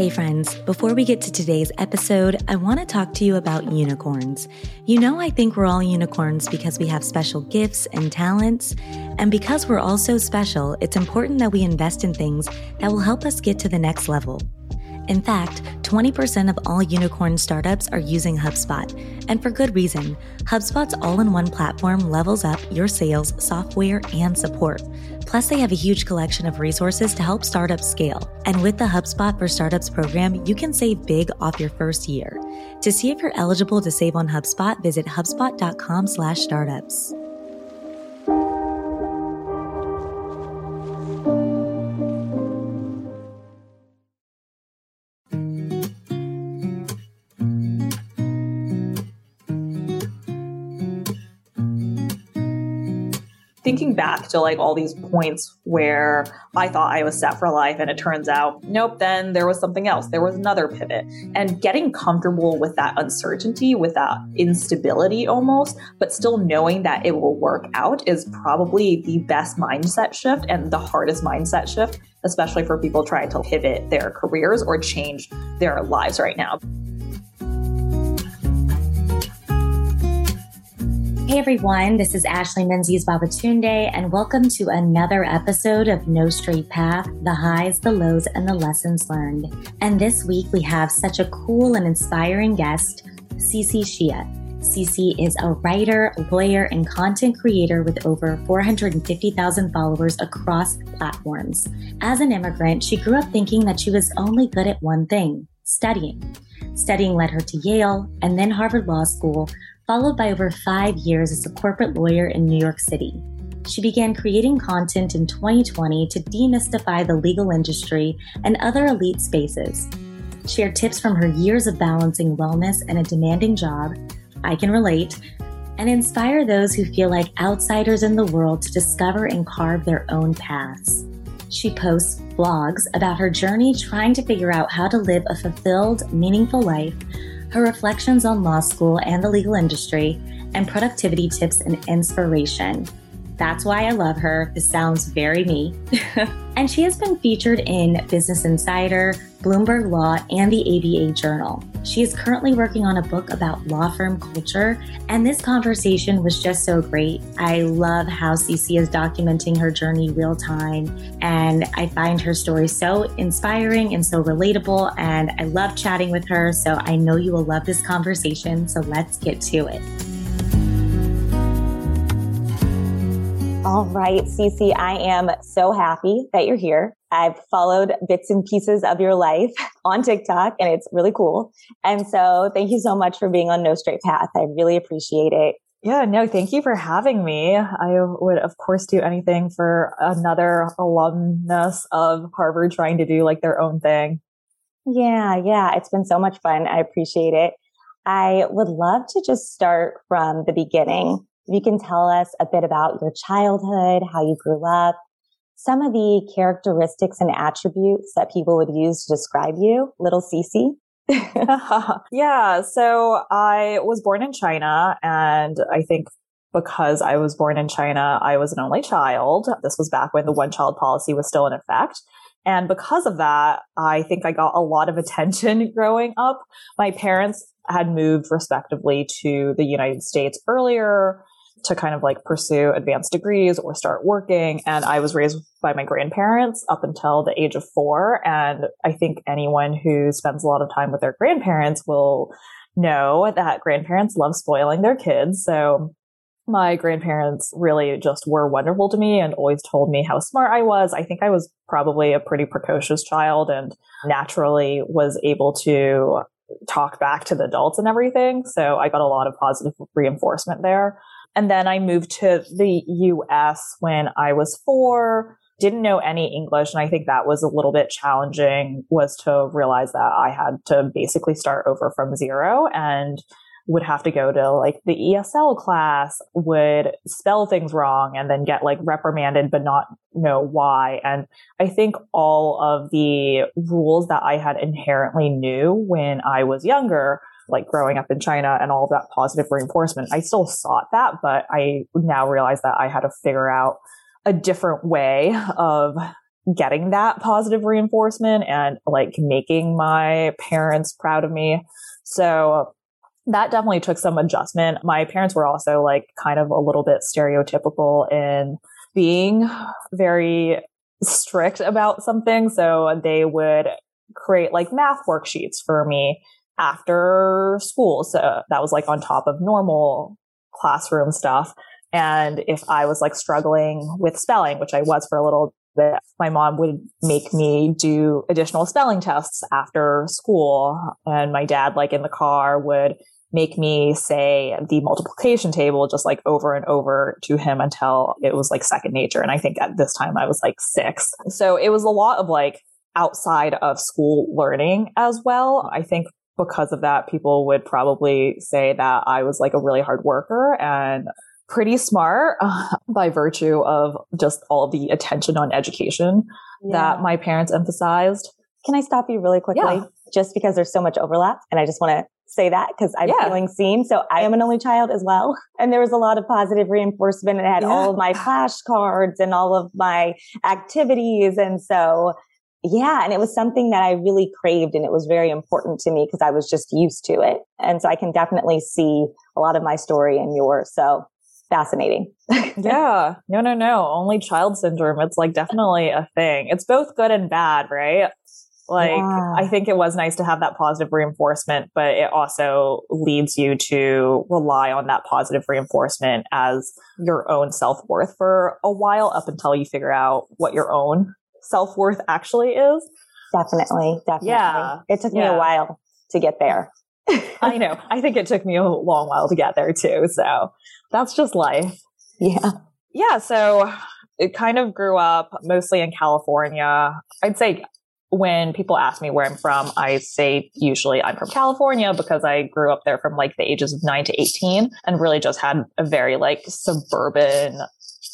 Hey, friends, before we get to today's episode, I want to talk to you about unicorns. You know, I think we're all unicorns because we have special gifts and talents. And because we're all so special, it's important that we invest in things that will help us get to the next level. In fact, 20% of all unicorn startups are using HubSpot, and for good reason. HubSpot's all in one platform levels up your sales, software, and support. Plus, they have a huge collection of resources to help startups scale. And with the HubSpot for Startups program, you can save big off your first year. To see if you're eligible to save on HubSpot, visit hubspot.com/startups. thinking back to like all these points where I thought I was set for life and it turns out, nope, then there was something else. There was another pivot. And getting comfortable with that uncertainty, with that instability almost, but still knowing that it will work out is probably the best mindset shift and the hardest mindset shift, especially for people trying to pivot their careers or change their lives right now. Hey everyone, this is Ashley Menzies Babatunde, and welcome to another episode of No Straight Path the highs, the lows, and the lessons learned. And this week we have such a cool and inspiring guest, Cece Xie. Cece is a writer, lawyer, and content creator with over 450,000 followers across platforms. As an immigrant, she grew up thinking that she was only good at one thing studying. Studying led her to Yale and then Harvard Law School, followed by over five years as a corporate lawyer in New York City. She began creating content in 2020 to demystify the legal industry and other elite spaces. Share tips from her years of balancing wellness and a demanding job, I can relate, and inspire those who feel like outsiders in the world to discover and carve their own paths. She posts blogs about her journey trying to figure out how to live a fulfilled, meaningful life her reflections on law school and the legal industry, and productivity tips and inspiration. That's why I love her. This sounds very me. and she has been featured in Business Insider, Bloomberg Law, and the ABA Journal. She is currently working on a book about law firm culture, and this conversation was just so great. I love how Cece is documenting her journey real time, and I find her story so inspiring and so relatable, and I love chatting with her. So I know you will love this conversation. So let's get to it. All right, Cece, I am so happy that you're here. I've followed bits and pieces of your life on TikTok and it's really cool. And so thank you so much for being on No Straight Path. I really appreciate it. Yeah, no, thank you for having me. I would, of course, do anything for another alumnus of Harvard trying to do like their own thing. Yeah, yeah, it's been so much fun. I appreciate it. I would love to just start from the beginning you can tell us a bit about your childhood, how you grew up, some of the characteristics and attributes that people would use to describe you, little Cece. yeah, so I was born in China and I think because I was born in China, I was an only child. This was back when the one child policy was still in effect. And because of that, I think I got a lot of attention growing up. My parents had moved respectively to the United States earlier to kind of like pursue advanced degrees or start working. And I was raised by my grandparents up until the age of four. And I think anyone who spends a lot of time with their grandparents will know that grandparents love spoiling their kids. So my grandparents really just were wonderful to me and always told me how smart I was. I think I was probably a pretty precocious child and naturally was able to talk back to the adults and everything. So I got a lot of positive reinforcement there. And then I moved to the US when I was four, didn't know any English. And I think that was a little bit challenging was to realize that I had to basically start over from zero and would have to go to like the ESL class, would spell things wrong and then get like reprimanded, but not know why. And I think all of the rules that I had inherently knew when I was younger like growing up in China and all of that positive reinforcement. I still sought that, but I now realize that I had to figure out a different way of getting that positive reinforcement and like making my parents proud of me. So that definitely took some adjustment. My parents were also like kind of a little bit stereotypical in being very strict about something. So they would create like math worksheets for me after school. So that was like on top of normal classroom stuff. And if I was like struggling with spelling, which I was for a little bit, my mom would make me do additional spelling tests after school. And my dad, like in the car, would make me say the multiplication table just like over and over to him until it was like second nature. And I think at this time I was like six. So it was a lot of like outside of school learning as well. I think because of that, people would probably say that I was like a really hard worker and pretty smart uh, by virtue of just all the attention on education yeah. that my parents emphasized. Can I stop you really quickly? Yeah. Just because there's so much overlap. And I just want to say that because I'm yeah. feeling seen. So I am an only child as well. And there was a lot of positive reinforcement and I had yeah. all of my flashcards and all of my activities. And so yeah. And it was something that I really craved and it was very important to me because I was just used to it. And so I can definitely see a lot of my story in yours. So fascinating. yeah. No, no, no. Only child syndrome. It's like definitely a thing. It's both good and bad, right? Like, yeah. I think it was nice to have that positive reinforcement, but it also leads you to rely on that positive reinforcement as your own self worth for a while up until you figure out what your own self worth actually is. Definitely. Definitely. Yeah. It took me a while to get there. I know. I think it took me a long while to get there too. So that's just life. Yeah. Yeah. So it kind of grew up mostly in California. I'd say when people ask me where I'm from, I say usually I'm from California because I grew up there from like the ages of nine to 18 and really just had a very like suburban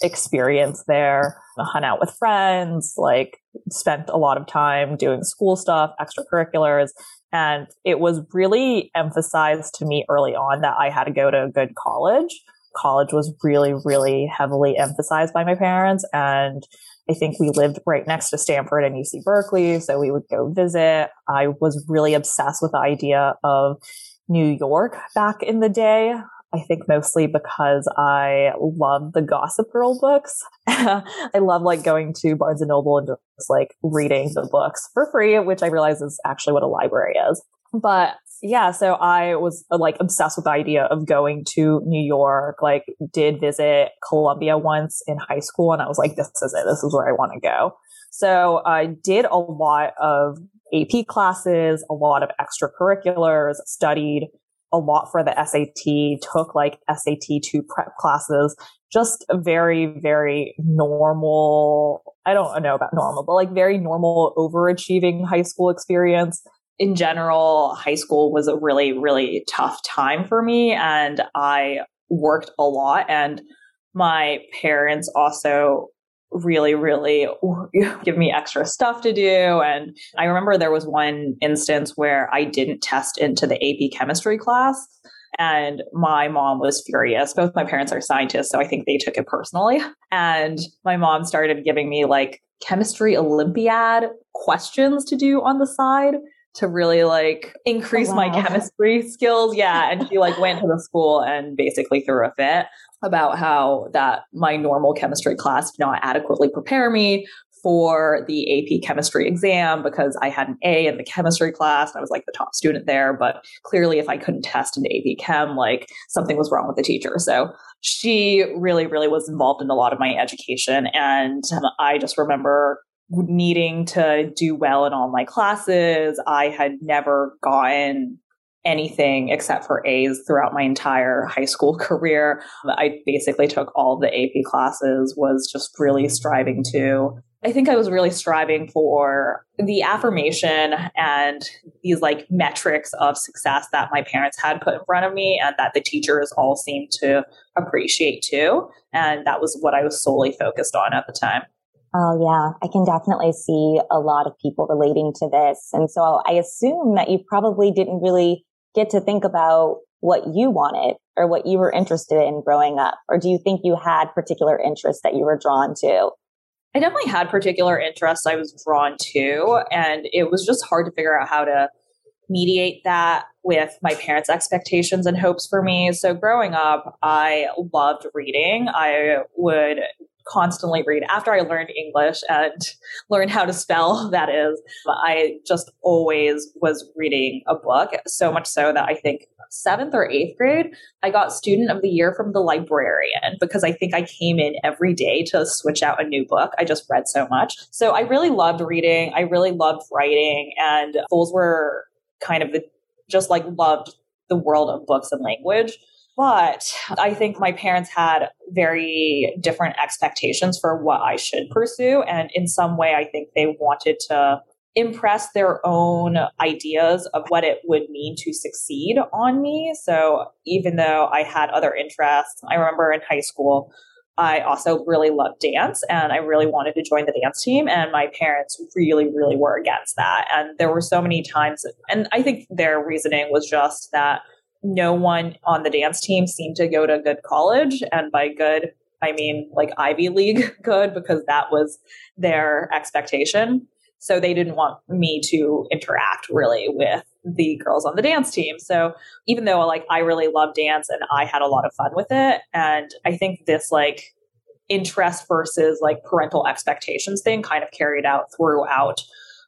experience there. Hung out with friends, like spent a lot of time doing school stuff, extracurriculars. And it was really emphasized to me early on that I had to go to a good college. College was really, really heavily emphasized by my parents. And I think we lived right next to Stanford and UC Berkeley. So we would go visit. I was really obsessed with the idea of New York back in the day. I think mostly because I love the Gossip Girl books. I love like going to Barnes and Noble and just like reading the books for free, which I realize is actually what a library is. But yeah, so I was uh, like obsessed with the idea of going to New York, like did visit Columbia once in high school. And I was like, this is it. This is where I want to go. So I did a lot of AP classes, a lot of extracurriculars, studied a lot for the SAT, took like SAT 2 prep classes, just very, very normal, I don't know about normal, but like very normal overachieving high school experience in general, high school was a really, really tough time for me. And I worked a lot. And my parents also really, really give me extra stuff to do. And I remember there was one instance where I didn't test into the AP chemistry class. And my mom was furious. Both my parents are scientists, so I think they took it personally. And my mom started giving me like chemistry Olympiad questions to do on the side to really like increase oh, wow. my chemistry skills. Yeah. And she like went to the school and basically threw a fit about how that my normal chemistry class did not adequately prepare me for the AP chemistry exam because I had an A in the chemistry class and I was like the top student there. But clearly, if I couldn't test in AP Chem, like something was wrong with the teacher. So she really, really was involved in a lot of my education. And I just remember needing to do well in all my classes. I had never gotten anything except for A's throughout my entire high school career. I basically took all the AP classes, was just really striving to. I think I was really striving for the affirmation and these like metrics of success that my parents had put in front of me and that the teachers all seemed to appreciate too. And that was what I was solely focused on at the time. Oh, yeah. I can definitely see a lot of people relating to this. And so I assume that you probably didn't really get to think about what you wanted or what you were interested in growing up. Or do you think you had particular interests that you were drawn to? I definitely had particular interests I was drawn to, and it was just hard to figure out how to mediate that with my parents' expectations and hopes for me. So growing up, I loved reading. I would constantly read after I learned English and learned how to spell, that is. I just always was reading a book, so much so that I think seventh or eighth grade, I got student of the year from the librarian because I think I came in every day to switch out a new book. I just read so much. So I really loved reading. I really loved writing. And those were kind of the, just like loved the world of books and language. But I think my parents had very different expectations for what I should pursue. And in some way, I think they wanted to impress their own ideas of what it would mean to succeed on me. So even though I had other interests, I remember in high school, I also really loved dance and I really wanted to join the dance team. And my parents really, really were against that. And there were so many times, and I think their reasoning was just that no one on the dance team seemed to go to good college. And by good, I mean like Ivy League good, because that was their expectation. So they didn't want me to interact really with the girls on the dance team. So even though like I really love dance and I had a lot of fun with it, and I think this like interest versus like parental expectations thing kind of carried out throughout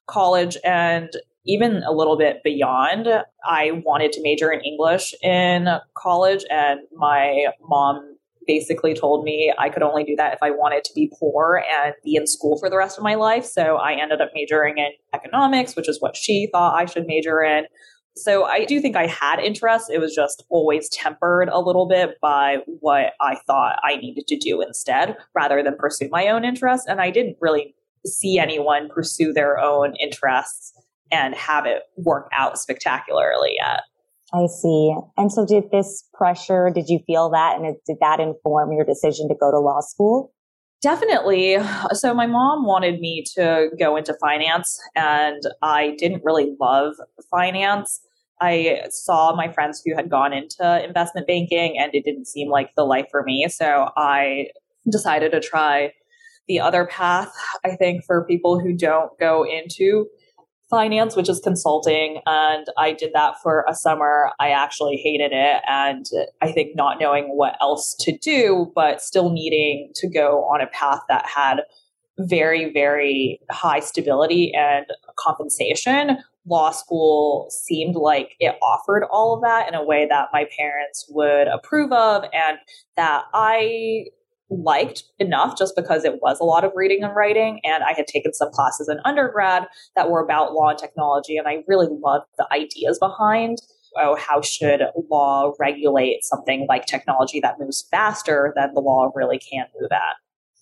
college and even a little bit beyond. I wanted to major in English in college, and my mom basically told me I could only do that if I wanted to be poor and be in school for the rest of my life. So I ended up majoring in economics, which is what she thought I should major in. So I do think I had interest. It was just always tempered a little bit by what I thought I needed to do instead rather than pursue my own interests. And I didn't really see anyone pursue their own interests and have it work out spectacularly yet. I see. And so did this pressure, did you feel that? And did that inform your decision to go to law school? Definitely. So my mom wanted me to go into finance and I didn't really love finance. I saw my friends who had gone into investment banking and it didn't seem like the life for me. So I decided to try the other path. I think for people who don't go into finance, which is consulting. And I did that for a summer. I actually hated it. And I think not knowing what else to do, but still needing to go on a path that had very, very high stability and compensation. Law school seemed like it offered all of that in a way that my parents would approve of and that I liked enough just because it was a lot of reading and writing. And I had taken some classes in undergrad that were about law and technology. And I really loved the ideas behind oh, how should law regulate something like technology that moves faster than the law really can move at?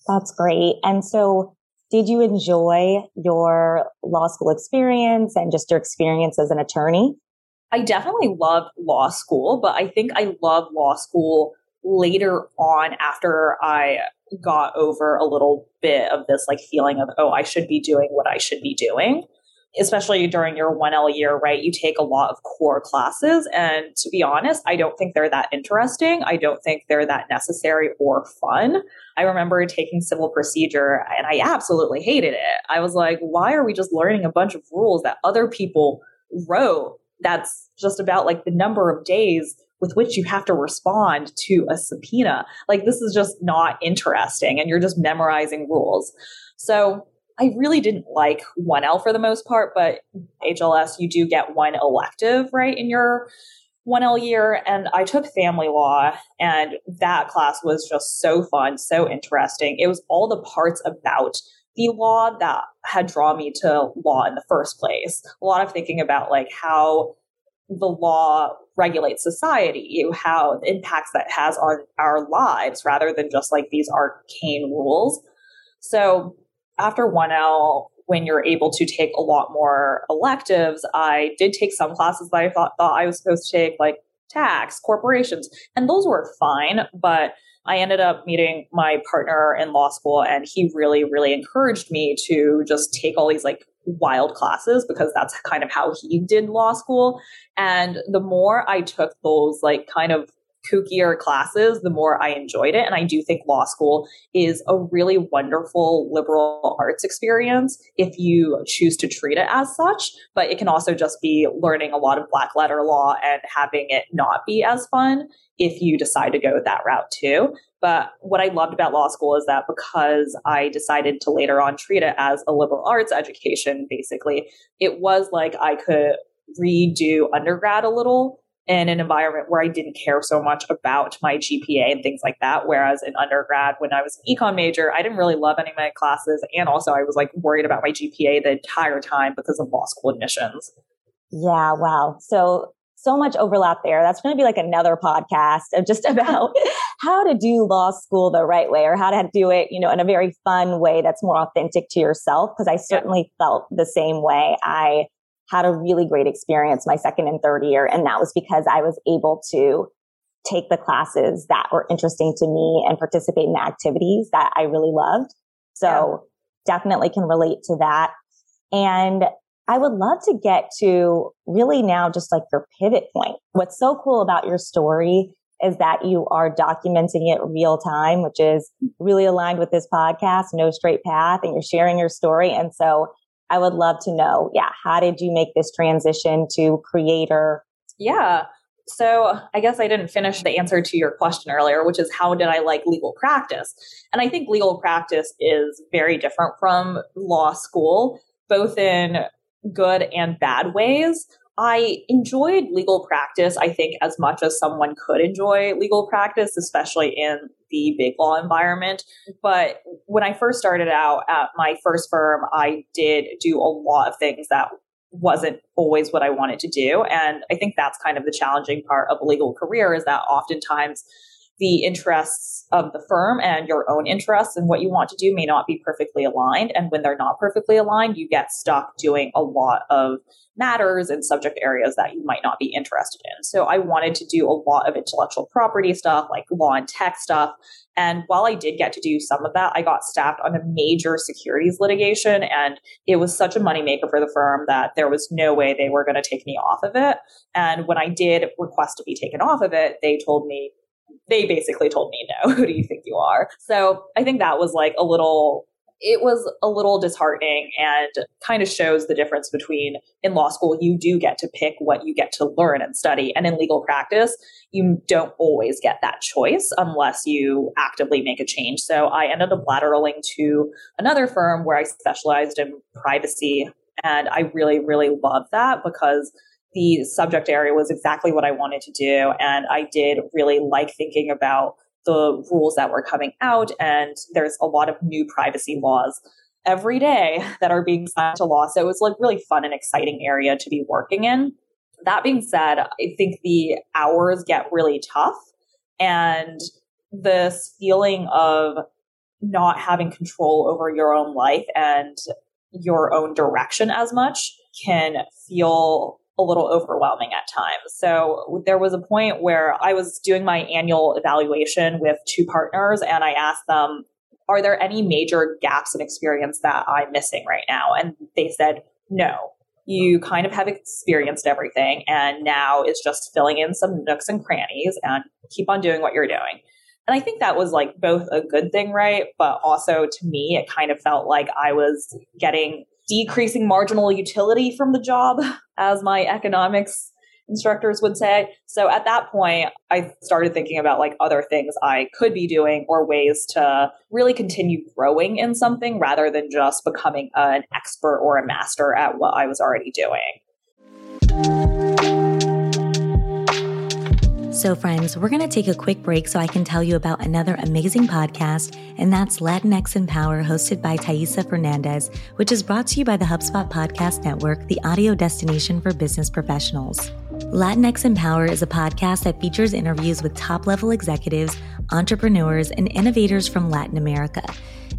That's great. And so, did you enjoy your law school experience and just your experience as an attorney? I definitely loved law school, but I think I love law school later on after I got over a little bit of this like feeling of, oh, I should be doing what I should be doing. Especially during your 1L year, right? You take a lot of core classes. And to be honest, I don't think they're that interesting. I don't think they're that necessary or fun. I remember taking civil procedure and I absolutely hated it. I was like, why are we just learning a bunch of rules that other people wrote? That's just about like the number of days with which you have to respond to a subpoena. Like this is just not interesting and you're just memorizing rules. So I really didn't like 1L for the most part, but HLS, you do get one elective, right, in your 1L year. And I took family law, and that class was just so fun, so interesting. It was all the parts about the law that had drawn me to law in the first place. A lot of thinking about like how the law regulates society, how the impacts that has on our lives rather than just like these arcane rules. So after 1L, when you're able to take a lot more electives, I did take some classes that I thought, thought I was supposed to take, like tax, corporations, and those were fine. But I ended up meeting my partner in law school, and he really, really encouraged me to just take all these like wild classes because that's kind of how he did law school. And the more I took those like kind of kookier classes, the more I enjoyed it. And I do think law school is a really wonderful liberal arts experience if you choose to treat it as such. But it can also just be learning a lot of black letter law and having it not be as fun if you decide to go that route too. But what I loved about law school is that because I decided to later on treat it as a liberal arts education, basically, it was like I could redo undergrad a little in an environment where I didn't care so much about my GPA and things like that. Whereas in undergrad, when I was an econ major, I didn't really love any of my classes. And also, I was like worried about my GPA the entire time because of law school admissions. Yeah, wow. So, so much overlap there. That's going to be like another podcast of just about how to do law school the right way or how to do it, you know, in a very fun way that's more authentic to yourself. Cause I certainly yeah. felt the same way. I had a really great experience my second and third year. And that was because I was able to take the classes that were interesting to me and participate in the activities that I really loved. So yeah. definitely can relate to that. And I would love to get to really now just like your pivot point. What's so cool about your story is that you are documenting it real time, which is really aligned with this podcast, No Straight Path, and you're sharing your story. And so I would love to know, yeah, how did you make this transition to creator? Yeah. So I guess I didn't finish the answer to your question earlier, which is how did I like legal practice? And I think legal practice is very different from law school, both in good and bad ways. I enjoyed legal practice, I think, as much as someone could enjoy legal practice, especially in the big law environment. But when I first started out at my first firm, I did do a lot of things that wasn't always what I wanted to do. And I think that's kind of the challenging part of a legal career is that oftentimes the interests of the firm and your own interests and what you want to do may not be perfectly aligned. And when they're not perfectly aligned, you get stuck doing a lot of matters and subject areas that you might not be interested in. So I wanted to do a lot of intellectual property stuff, like law and tech stuff. And while I did get to do some of that, I got staffed on a major securities litigation. And it was such a moneymaker for the firm that there was no way they were going to take me off of it. And when I did request to be taken off of it, they told me, they basically told me, no, who do you think you are? So I think that was like a little it was a little disheartening and kind of shows the difference between in law school, you do get to pick what you get to learn and study. And in legal practice, you don't always get that choice unless you actively make a change. So I ended up lateraling to another firm where I specialized in privacy. And I really, really loved that because the subject area was exactly what I wanted to do. And I did really like thinking about the rules that were coming out. And there's a lot of new privacy laws every day that are being signed to law. So it was like really fun and exciting area to be working in. That being said, I think the hours get really tough and this feeling of not having control over your own life and your own direction as much can feel a little overwhelming at times. So there was a point where I was doing my annual evaluation with two partners and I asked them, are there any major gaps in experience that I'm missing right now? And they said, no. You kind of have experienced everything and now it's just filling in some nooks and crannies and keep on doing what you're doing. And I think that was like both a good thing, right? But also to me, it kind of felt like I was getting decreasing marginal utility from the job, as my economics instructors would say. So at that point, I started thinking about like other things I could be doing or ways to really continue growing in something rather than just becoming an expert or a master at what I was already doing. So, friends, we're going to take a quick break so I can tell you about another amazing podcast, and that's Latinx in Power, hosted by Thaisa Fernandez, which is brought to you by the HubSpot Podcast Network, the audio destination for business professionals. Latinx in Power is a podcast that features interviews with top level executives, entrepreneurs, and innovators from Latin America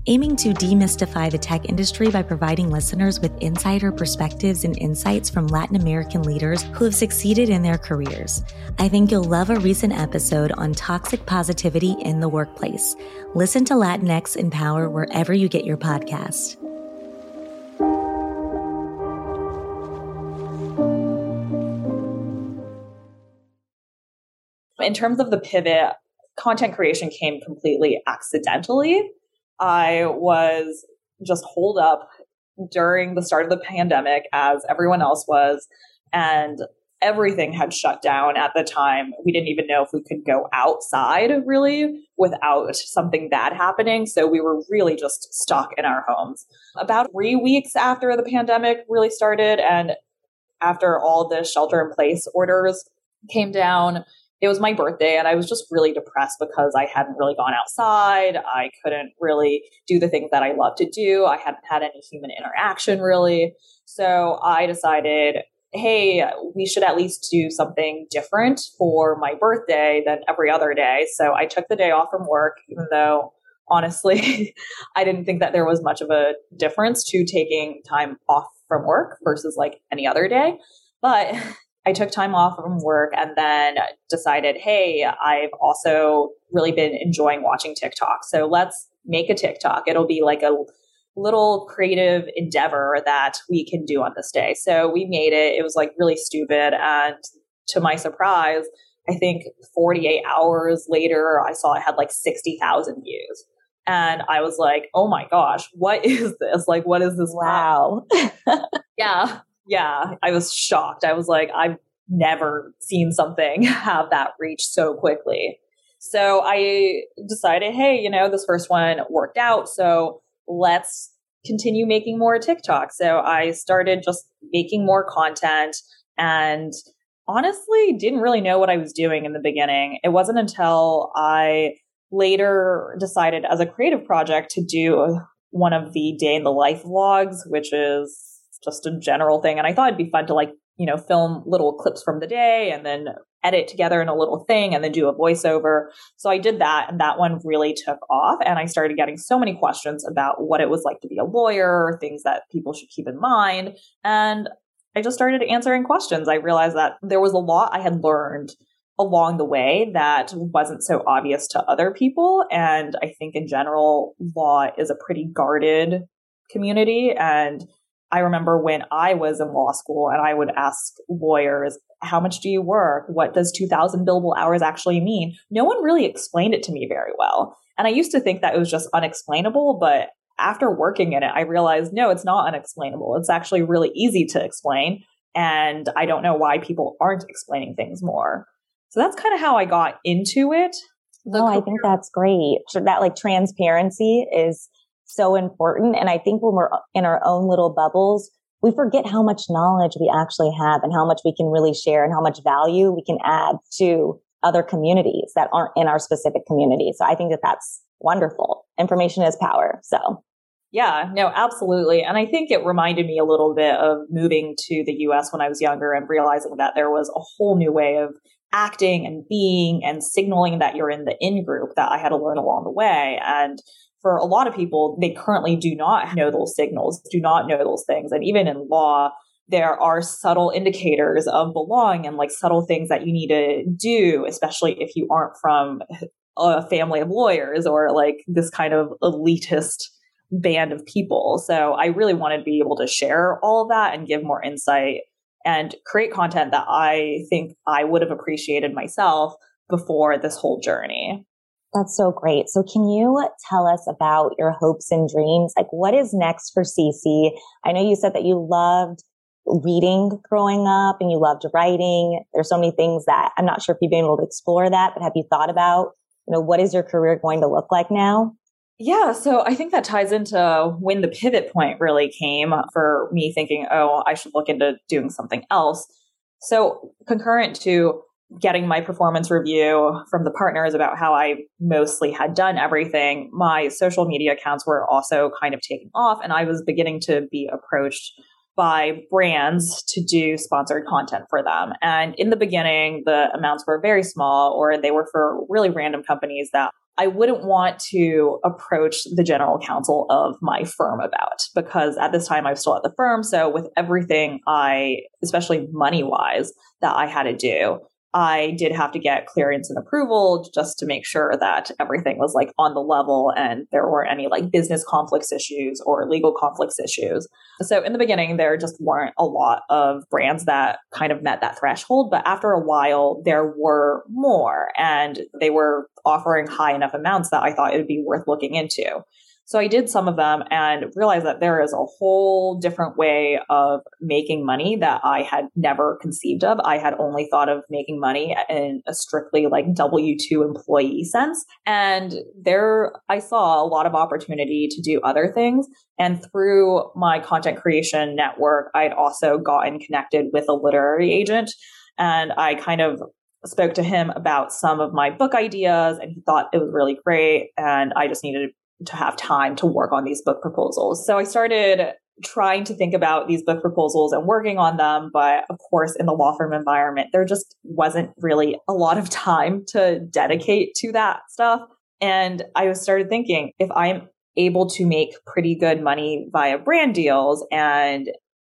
aiming to demystify the tech industry by providing listeners with insider perspectives and insights from Latin American leaders who have succeeded in their careers. I think you'll love a recent episode on toxic positivity in the workplace. Listen to Latinx in Power wherever you get your podcast. In terms of the pivot, content creation came completely accidentally. I was just holed up during the start of the pandemic as everyone else was. And everything had shut down at the time. We didn't even know if we could go outside really without something bad happening. So we were really just stuck in our homes. About three weeks after the pandemic really started and after all the shelter in place orders came down, it was my birthday and I was just really depressed because I hadn't really gone outside. I couldn't really do the things that I love to do. I hadn't had any human interaction really. So I decided hey, we should at least do something different for my birthday than every other day. So I took the day off from work, even though honestly, I didn't think that there was much of a difference to taking time off from work versus like any other day. But I took time off from work and then decided, hey, I've also really been enjoying watching TikTok. So let's make a TikTok. It'll be like a little creative endeavor that we can do on this day. So we made it. It was like really stupid. And to my surprise, I think 48 hours later, I saw it had like 60,000 views. And I was like, oh my gosh, what is this? Like, what is this? Wow. yeah. Yeah. I was shocked. I was like, I've never seen something have that reach so quickly. So I decided, hey, you know, this first one worked out. So let's continue making more TikTok. So I started just making more content and honestly didn't really know what I was doing in the beginning. It wasn't until I later decided as a creative project to do one of the day in the life vlogs, which is just a general thing. And I thought it'd be fun to like, you know, film little clips from the day and then edit together in a little thing and then do a voiceover. So I did that and that one really took off. And I started getting so many questions about what it was like to be a lawyer, things that people should keep in mind. And I just started answering questions. I realized that there was a lot I had learned along the way that wasn't so obvious to other people. And I think in general, law is a pretty guarded community. And I remember when I was in law school and I would ask lawyers, how much do you work? What does 2000 billable hours actually mean? No one really explained it to me very well. And I used to think that it was just unexplainable, but after working in it, I realized no, it's not unexplainable. It's actually really easy to explain. And I don't know why people aren't explaining things more. So that's kind of how I got into it. The no, I think that's great. That like transparency is so important. And I think when we're in our own little bubbles, we forget how much knowledge we actually have and how much we can really share and how much value we can add to other communities that aren't in our specific community. So I think that that's wonderful. Information is power. So yeah, no, absolutely. And I think it reminded me a little bit of moving to the US when I was younger and realizing that there was a whole new way of acting and being and signaling that you're in the in group that I had to learn along the way. And for a lot of people, they currently do not know those signals, do not know those things. And even in law, there are subtle indicators of belonging and like subtle things that you need to do, especially if you aren't from a family of lawyers or like this kind of elitist band of people. So I really wanted to be able to share all of that and give more insight and create content that I think I would have appreciated myself before this whole journey. That's so great. So can you tell us about your hopes and dreams? Like what is next for Cece? I know you said that you loved reading growing up and you loved writing. There's so many things that I'm not sure if you've been able to explore that, but have you thought about, you know, what is your career going to look like now? Yeah, so I think that ties into when the pivot point really came for me thinking, oh, I should look into doing something else. So concurrent to getting my performance review from the partners about how I mostly had done everything, my social media accounts were also kind of taking off and I was beginning to be approached by brands to do sponsored content for them. And in the beginning, the amounts were very small or they were for really random companies that I wouldn't want to approach the general counsel of my firm about because at this time I was still at the firm. So with everything I, especially money wise, that I had to do, I did have to get clearance and approval just to make sure that everything was like on the level and there weren't any like business conflicts issues or legal conflicts issues. So in the beginning, there just weren't a lot of brands that kind of met that threshold. But after a while, there were more and they were offering high enough amounts that I thought it would be worth looking into. So I did some of them and realized that there is a whole different way of making money that I had never conceived of. I had only thought of making money in a strictly like W 2 employee sense. And there I saw a lot of opportunity to do other things. And through my content creation network, I'd also gotten connected with a literary agent. And I kind of spoke to him about some of my book ideas and he thought it was really great and I just needed to have time to work on these book proposals. So I started trying to think about these book proposals and working on them. But of course, in the law firm environment, there just wasn't really a lot of time to dedicate to that stuff. And I started thinking if I'm able to make pretty good money via brand deals and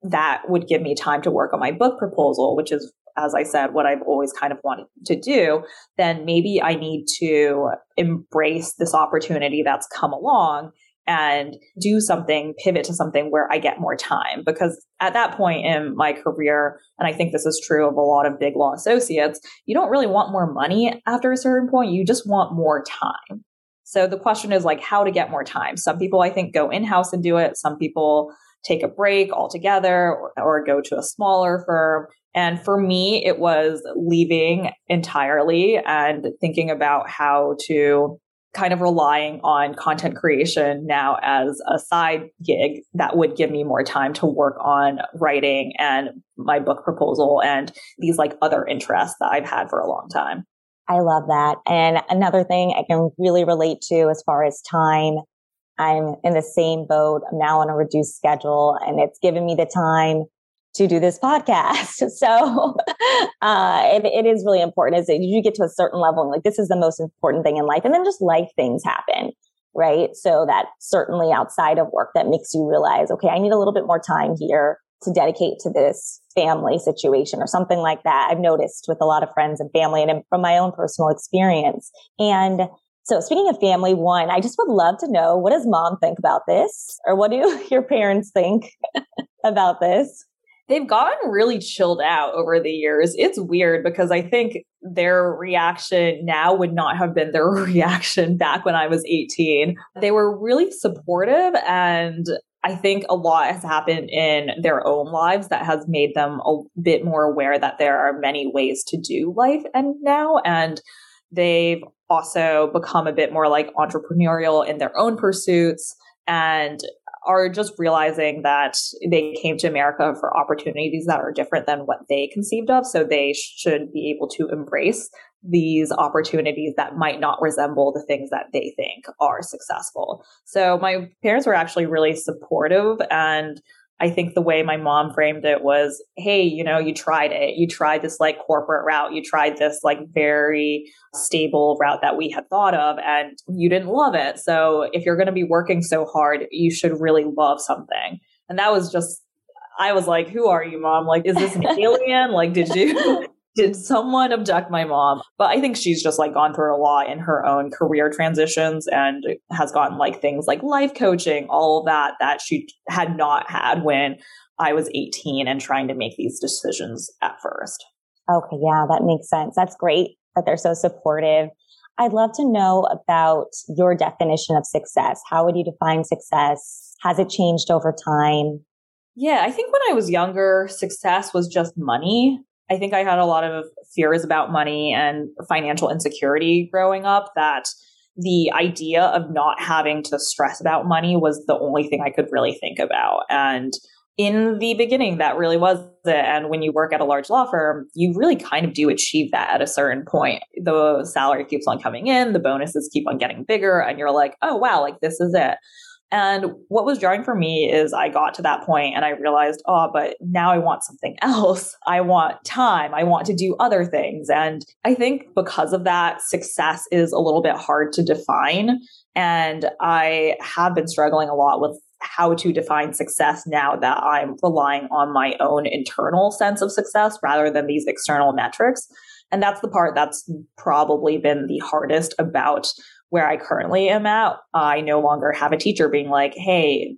that would give me time to work on my book proposal, which is as I said, what I've always kind of wanted to do, then maybe I need to embrace this opportunity that's come along and do something, pivot to something where I get more time. Because at that point in my career, and I think this is true of a lot of big law associates, you don't really want more money after a certain point. You just want more time. So the question is like how to get more time. Some people I think go in house and do it. Some people take a break altogether or, or go to a smaller firm. And for me, it was leaving entirely and thinking about how to kind of relying on content creation now as a side gig that would give me more time to work on writing and my book proposal and these like other interests that I've had for a long time. I love that. And another thing I can really relate to as far as time, I'm in the same boat. I'm now on a reduced schedule and it's given me the time to do this podcast. So uh, it, it is really important is that you get to a certain level and like this is the most important thing in life. And then just life things happen, right? So that certainly outside of work that makes you realize, okay, I need a little bit more time here to dedicate to this family situation or something like that. I've noticed with a lot of friends and family and from my own personal experience. And so speaking of family, one, I just would love to know what does mom think about this or what do your parents think about this? they've gotten really chilled out over the years. It's weird because I think their reaction now would not have been their reaction back when I was 18. They were really supportive and I think a lot has happened in their own lives that has made them a bit more aware that there are many ways to do life and now and they've also become a bit more like entrepreneurial in their own pursuits and are just realizing that they came to America for opportunities that are different than what they conceived of. So they should be able to embrace these opportunities that might not resemble the things that they think are successful. So my parents were actually really supportive and I think the way my mom framed it was, hey, you know, you tried it. You tried this like corporate route. You tried this like very stable route that we had thought of and you didn't love it. So if you're going to be working so hard, you should really love something. And that was just, I was like, who are you, mom? Like, is this an alien? Like, did you, did someone abduct my mom? But I think she's just like gone through a lot in her own career transitions and has gotten like things like life coaching, all of that that she had not had when I was 18 and trying to make these decisions at first. Okay, yeah, that makes sense. That's great that they're so supportive. I'd love to know about your definition of success. How would you define success? Has it changed over time? Yeah, I think when I was younger, success was just money. I think I had a lot of fears about money and financial insecurity growing up that the idea of not having to stress about money was the only thing I could really think about. And in the beginning, that really was it. And when you work at a large law firm, you really kind of do achieve that at a certain point. The salary keeps on coming in, the bonuses keep on getting bigger, and you're like, oh, wow, like this is it. And what was jarring for me is I got to that point and I realized, oh, but now I want something else. I want time. I want to do other things. And I think because of that, success is a little bit hard to define. And I have been struggling a lot with how to define success now that I'm relying on my own internal sense of success rather than these external metrics. And that's the part that's probably been the hardest about where I currently am at. I no longer have a teacher being like, hey,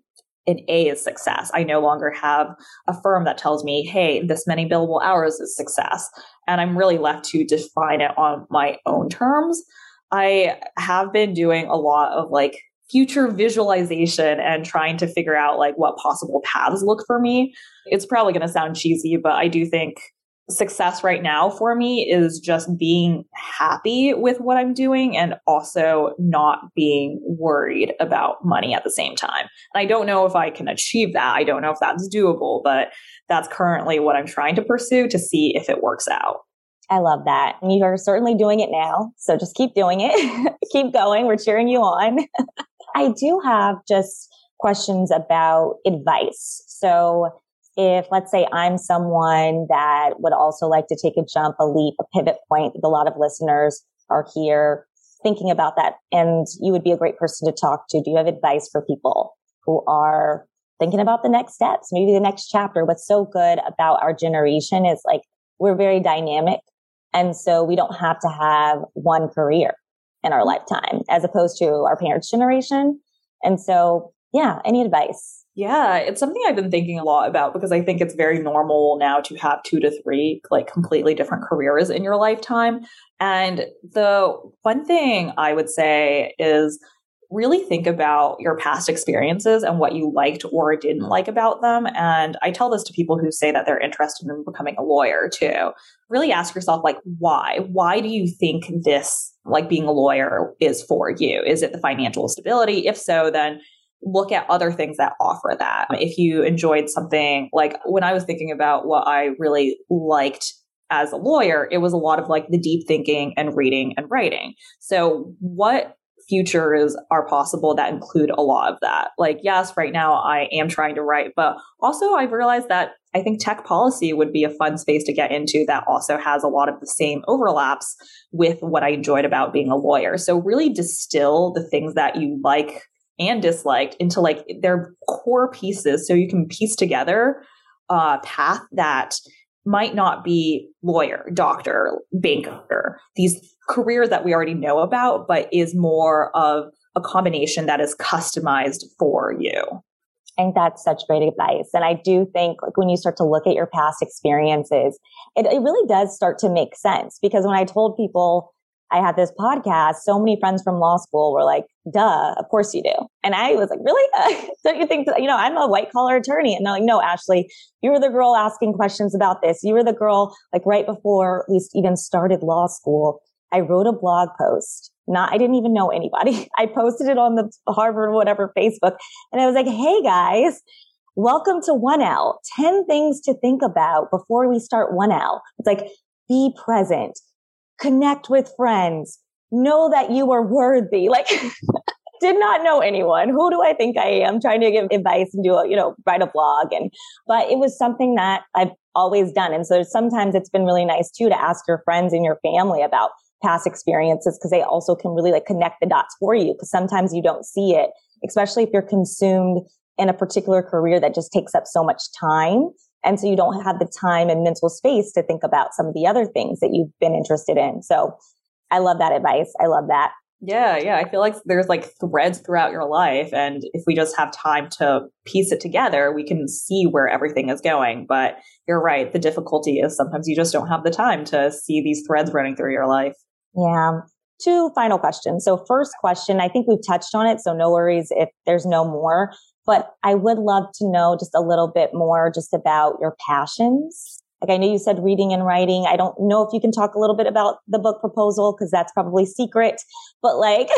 an A is success. I no longer have a firm that tells me, hey, this many billable hours is success. And I'm really left to define it on my own terms. I have been doing a lot of like future visualization and trying to figure out like what possible paths look for me. It's probably going to sound cheesy, but I do think success right now for me is just being happy with what I'm doing and also not being worried about money at the same time. And I don't know if I can achieve that. I don't know if that's doable, but that's currently what I'm trying to pursue to see if it works out. I love that. And you are certainly doing it now. So just keep doing it. keep going. We're cheering you on. I do have just questions about advice. So if let's say I'm someone that would also like to take a jump, a leap, a pivot point, a lot of listeners are here thinking about that and you would be a great person to talk to. Do you have advice for people who are thinking about the next steps, maybe the next chapter? What's so good about our generation is like we're very dynamic. And so we don't have to have one career in our lifetime as opposed to our parents' generation. And so, yeah, any advice? Yeah, it's something I've been thinking a lot about because I think it's very normal now to have two to three like completely different careers in your lifetime. And the one thing I would say is really think about your past experiences and what you liked or didn't like about them. And I tell this to people who say that they're interested in becoming a lawyer too. Really ask yourself, like, why? Why do you think this, like being a lawyer, is for you? Is it the financial stability? If so, then look at other things that offer that. If you enjoyed something like when I was thinking about what I really liked as a lawyer, it was a lot of like the deep thinking and reading and writing. So what futures are possible that include a lot of that? Like, yes, right now I am trying to write, but also I've realized that I think tech policy would be a fun space to get into that also has a lot of the same overlaps with what I enjoyed about being a lawyer. So really distill the things that you like and disliked into like their core pieces so you can piece together a path that might not be lawyer, doctor, banker, these careers that we already know about, but is more of a combination that is customized for you. I think that's such great advice. And I do think like when you start to look at your past experiences, it, it really does start to make sense because when I told people I had this podcast, so many friends from law school were like, duh, of course you do. And I was like, really? Don't you think, that, you know, I'm a white collar attorney. And they're like, no, Ashley, you were the girl asking questions about this. You were the girl, like right before we even started law school. I wrote a blog post. Not, I didn't even know anybody. I posted it on the Harvard, whatever Facebook. And I was like, Hey guys, welcome to 1L. 10 things to think about before we start 1L. It's like, be present connect with friends, know that you are worthy. Like, did not know anyone. Who do I think I am? Trying to give advice and do a, you know, write a blog. And, but it was something that I've always done. And so sometimes it's been really nice too to ask your friends and your family about past experiences because they also can really like connect the dots for you. Because sometimes you don't see it, especially if you're consumed in a particular career that just takes up so much time. And so you don't have the time and mental space to think about some of the other things that you've been interested in. So I love that advice. I love that. Yeah, yeah. I feel like there's like threads throughout your life. And if we just have time to piece it together, we can see where everything is going. But you're right. The difficulty is sometimes you just don't have the time to see these threads running through your life. Yeah. Two final questions. So first question, I think we've touched on it. So no worries if there's no more. But I would love to know just a little bit more just about your passions. Like I know you said reading and writing. I don't know if you can talk a little bit about the book proposal because that's probably secret. But like,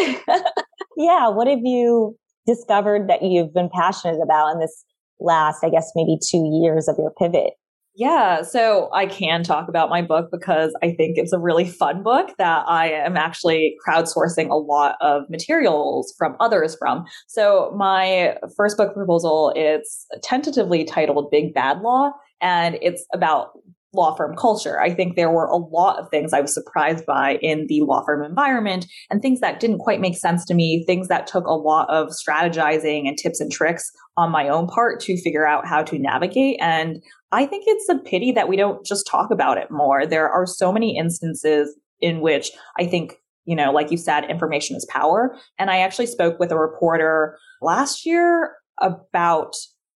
yeah, what have you discovered that you've been passionate about in this last, I guess, maybe two years of your pivot? Yeah, so I can talk about my book because I think it's a really fun book that I am actually crowdsourcing a lot of materials from others from. So my first book proposal, it's tentatively titled Big Bad Law, and it's about law firm culture. I think there were a lot of things I was surprised by in the law firm environment and things that didn't quite make sense to me, things that took a lot of strategizing and tips and tricks on my own part to figure out how to navigate. And I think it's a pity that we don't just talk about it more. There are so many instances in which I think you know, like you said, information is power. And I actually spoke with a reporter last year about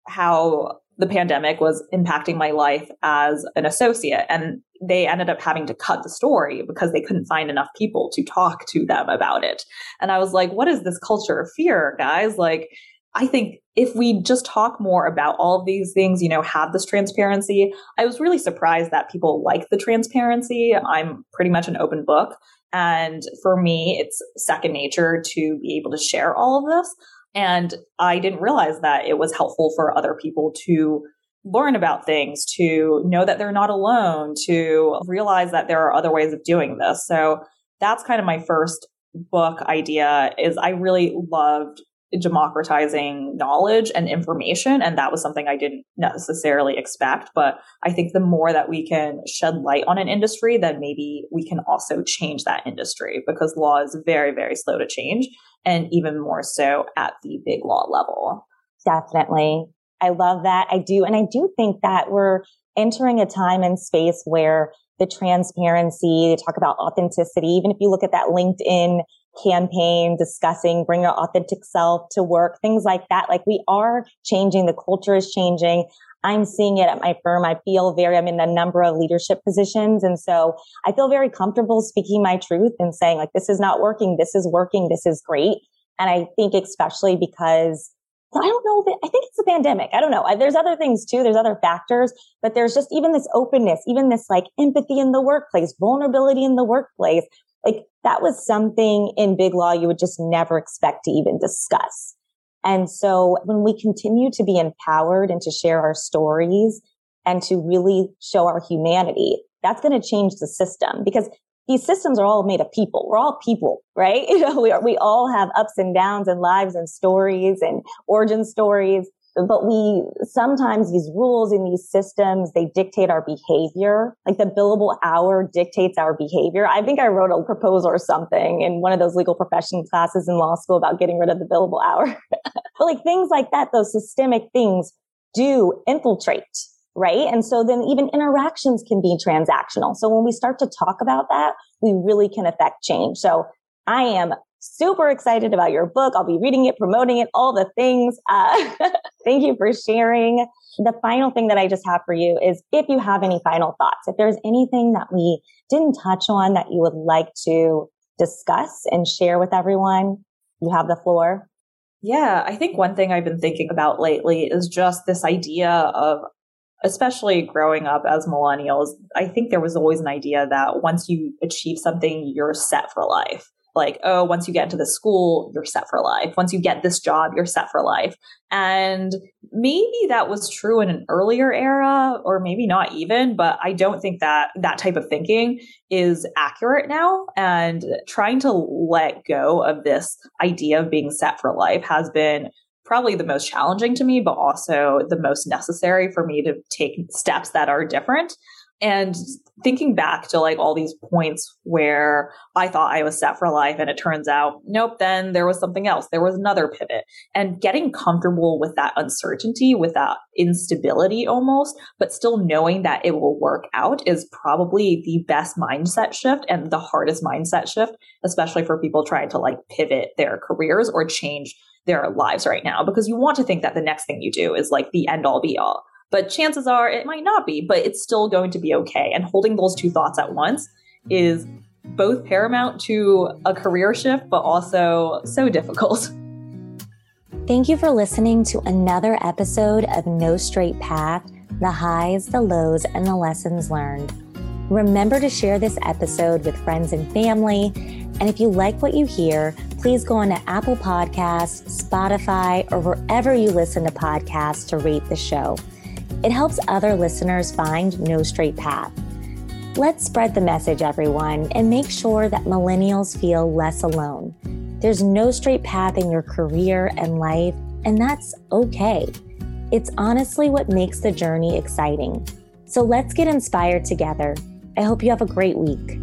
how the pandemic was impacting my life as an associate. And they ended up having to cut the story because they couldn't find enough people to talk to them about it. And I was like, what is this culture of fear, guys? Like, I think if we just talk more about all of these things, you know, have this transparency, I was really surprised that people like the transparency. I'm pretty much an open book. And for me, it's second nature to be able to share all of this. And I didn't realize that it was helpful for other people to learn about things, to know that they're not alone, to realize that there are other ways of doing this. So that's kind of my first book idea is I really loved democratizing knowledge and information. And that was something I didn't necessarily expect. But I think the more that we can shed light on an industry, then maybe we can also change that industry because law is very, very slow to change. And even more so at the big law level. Definitely. I love that. I do. And I do think that we're entering a time and space where the transparency, they talk about authenticity. Even if you look at that LinkedIn campaign discussing bring your authentic self to work, things like that. Like we are changing. The culture is changing. I'm seeing it at my firm. I feel very, I'm in a number of leadership positions. And so I feel very comfortable speaking my truth and saying like, this is not working. This is working. This is great. And I think especially because I don't know I think it's the pandemic. I don't know. There's other things too. There's other factors, but there's just even this openness, even this like empathy in the workplace, vulnerability in the workplace. Like that was something in big law you would just never expect to even discuss. And so when we continue to be empowered and to share our stories and to really show our humanity, that's going to change the system because these systems are all made of people. We're all people, right? You know, we are, we all have ups and downs and lives and stories and origin stories but we sometimes these rules in these systems they dictate our behavior. Like the billable hour dictates our behavior. I think i wrote a proposal or something in one of those legal profession classes in law school about getting rid of the billable hour. But like things like that those systemic things do infiltrate right? And so then even interactions can be transactional. So when we start to talk about that we really can affect change. So I am super excited about your book. I'll be reading it, promoting it, all the things. Uh, thank you for sharing. The final thing that I just have for you is if you have any final thoughts, if there's anything that we didn't touch on that you would like to discuss and share with everyone, you have the floor. Yeah, I think one thing I've been thinking about lately is just this idea of especially growing up as millennials, I think there was always an idea that once you achieve something, you're set for life like, oh, once you get into the school, you're set for life. Once you get this job, you're set for life. And maybe that was true in an earlier era, or maybe not even, but I don't think that that type of thinking is accurate now. And trying to let go of this idea of being set for life has been probably the most challenging to me, but also the most necessary for me to take steps that are different. And thinking back to like all these points where I thought I was set for life and it turns out, nope, then there was something else. There was another pivot and getting comfortable with that uncertainty, with that instability almost, but still knowing that it will work out is probably the best mindset shift and the hardest mindset shift, especially for people trying to like pivot their careers or change their lives right now because you want to think that the next thing you do is like the end all be all. But chances are it might not be, but it's still going to be okay. And holding those two thoughts at once is both paramount to a career shift, but also so difficult. Thank you for listening to another episode of No Straight Path the highs, the lows, and the lessons learned. Remember to share this episode with friends and family. And if you like what you hear, please go on to Apple Podcasts, Spotify, or wherever you listen to podcasts to rate the show. It helps other listeners find No Straight Path. Let's spread the message, everyone, and make sure that millennials feel less alone. There's no straight path in your career and life, and that's okay. It's honestly what makes the journey exciting. So let's get inspired together. I hope you have a great week.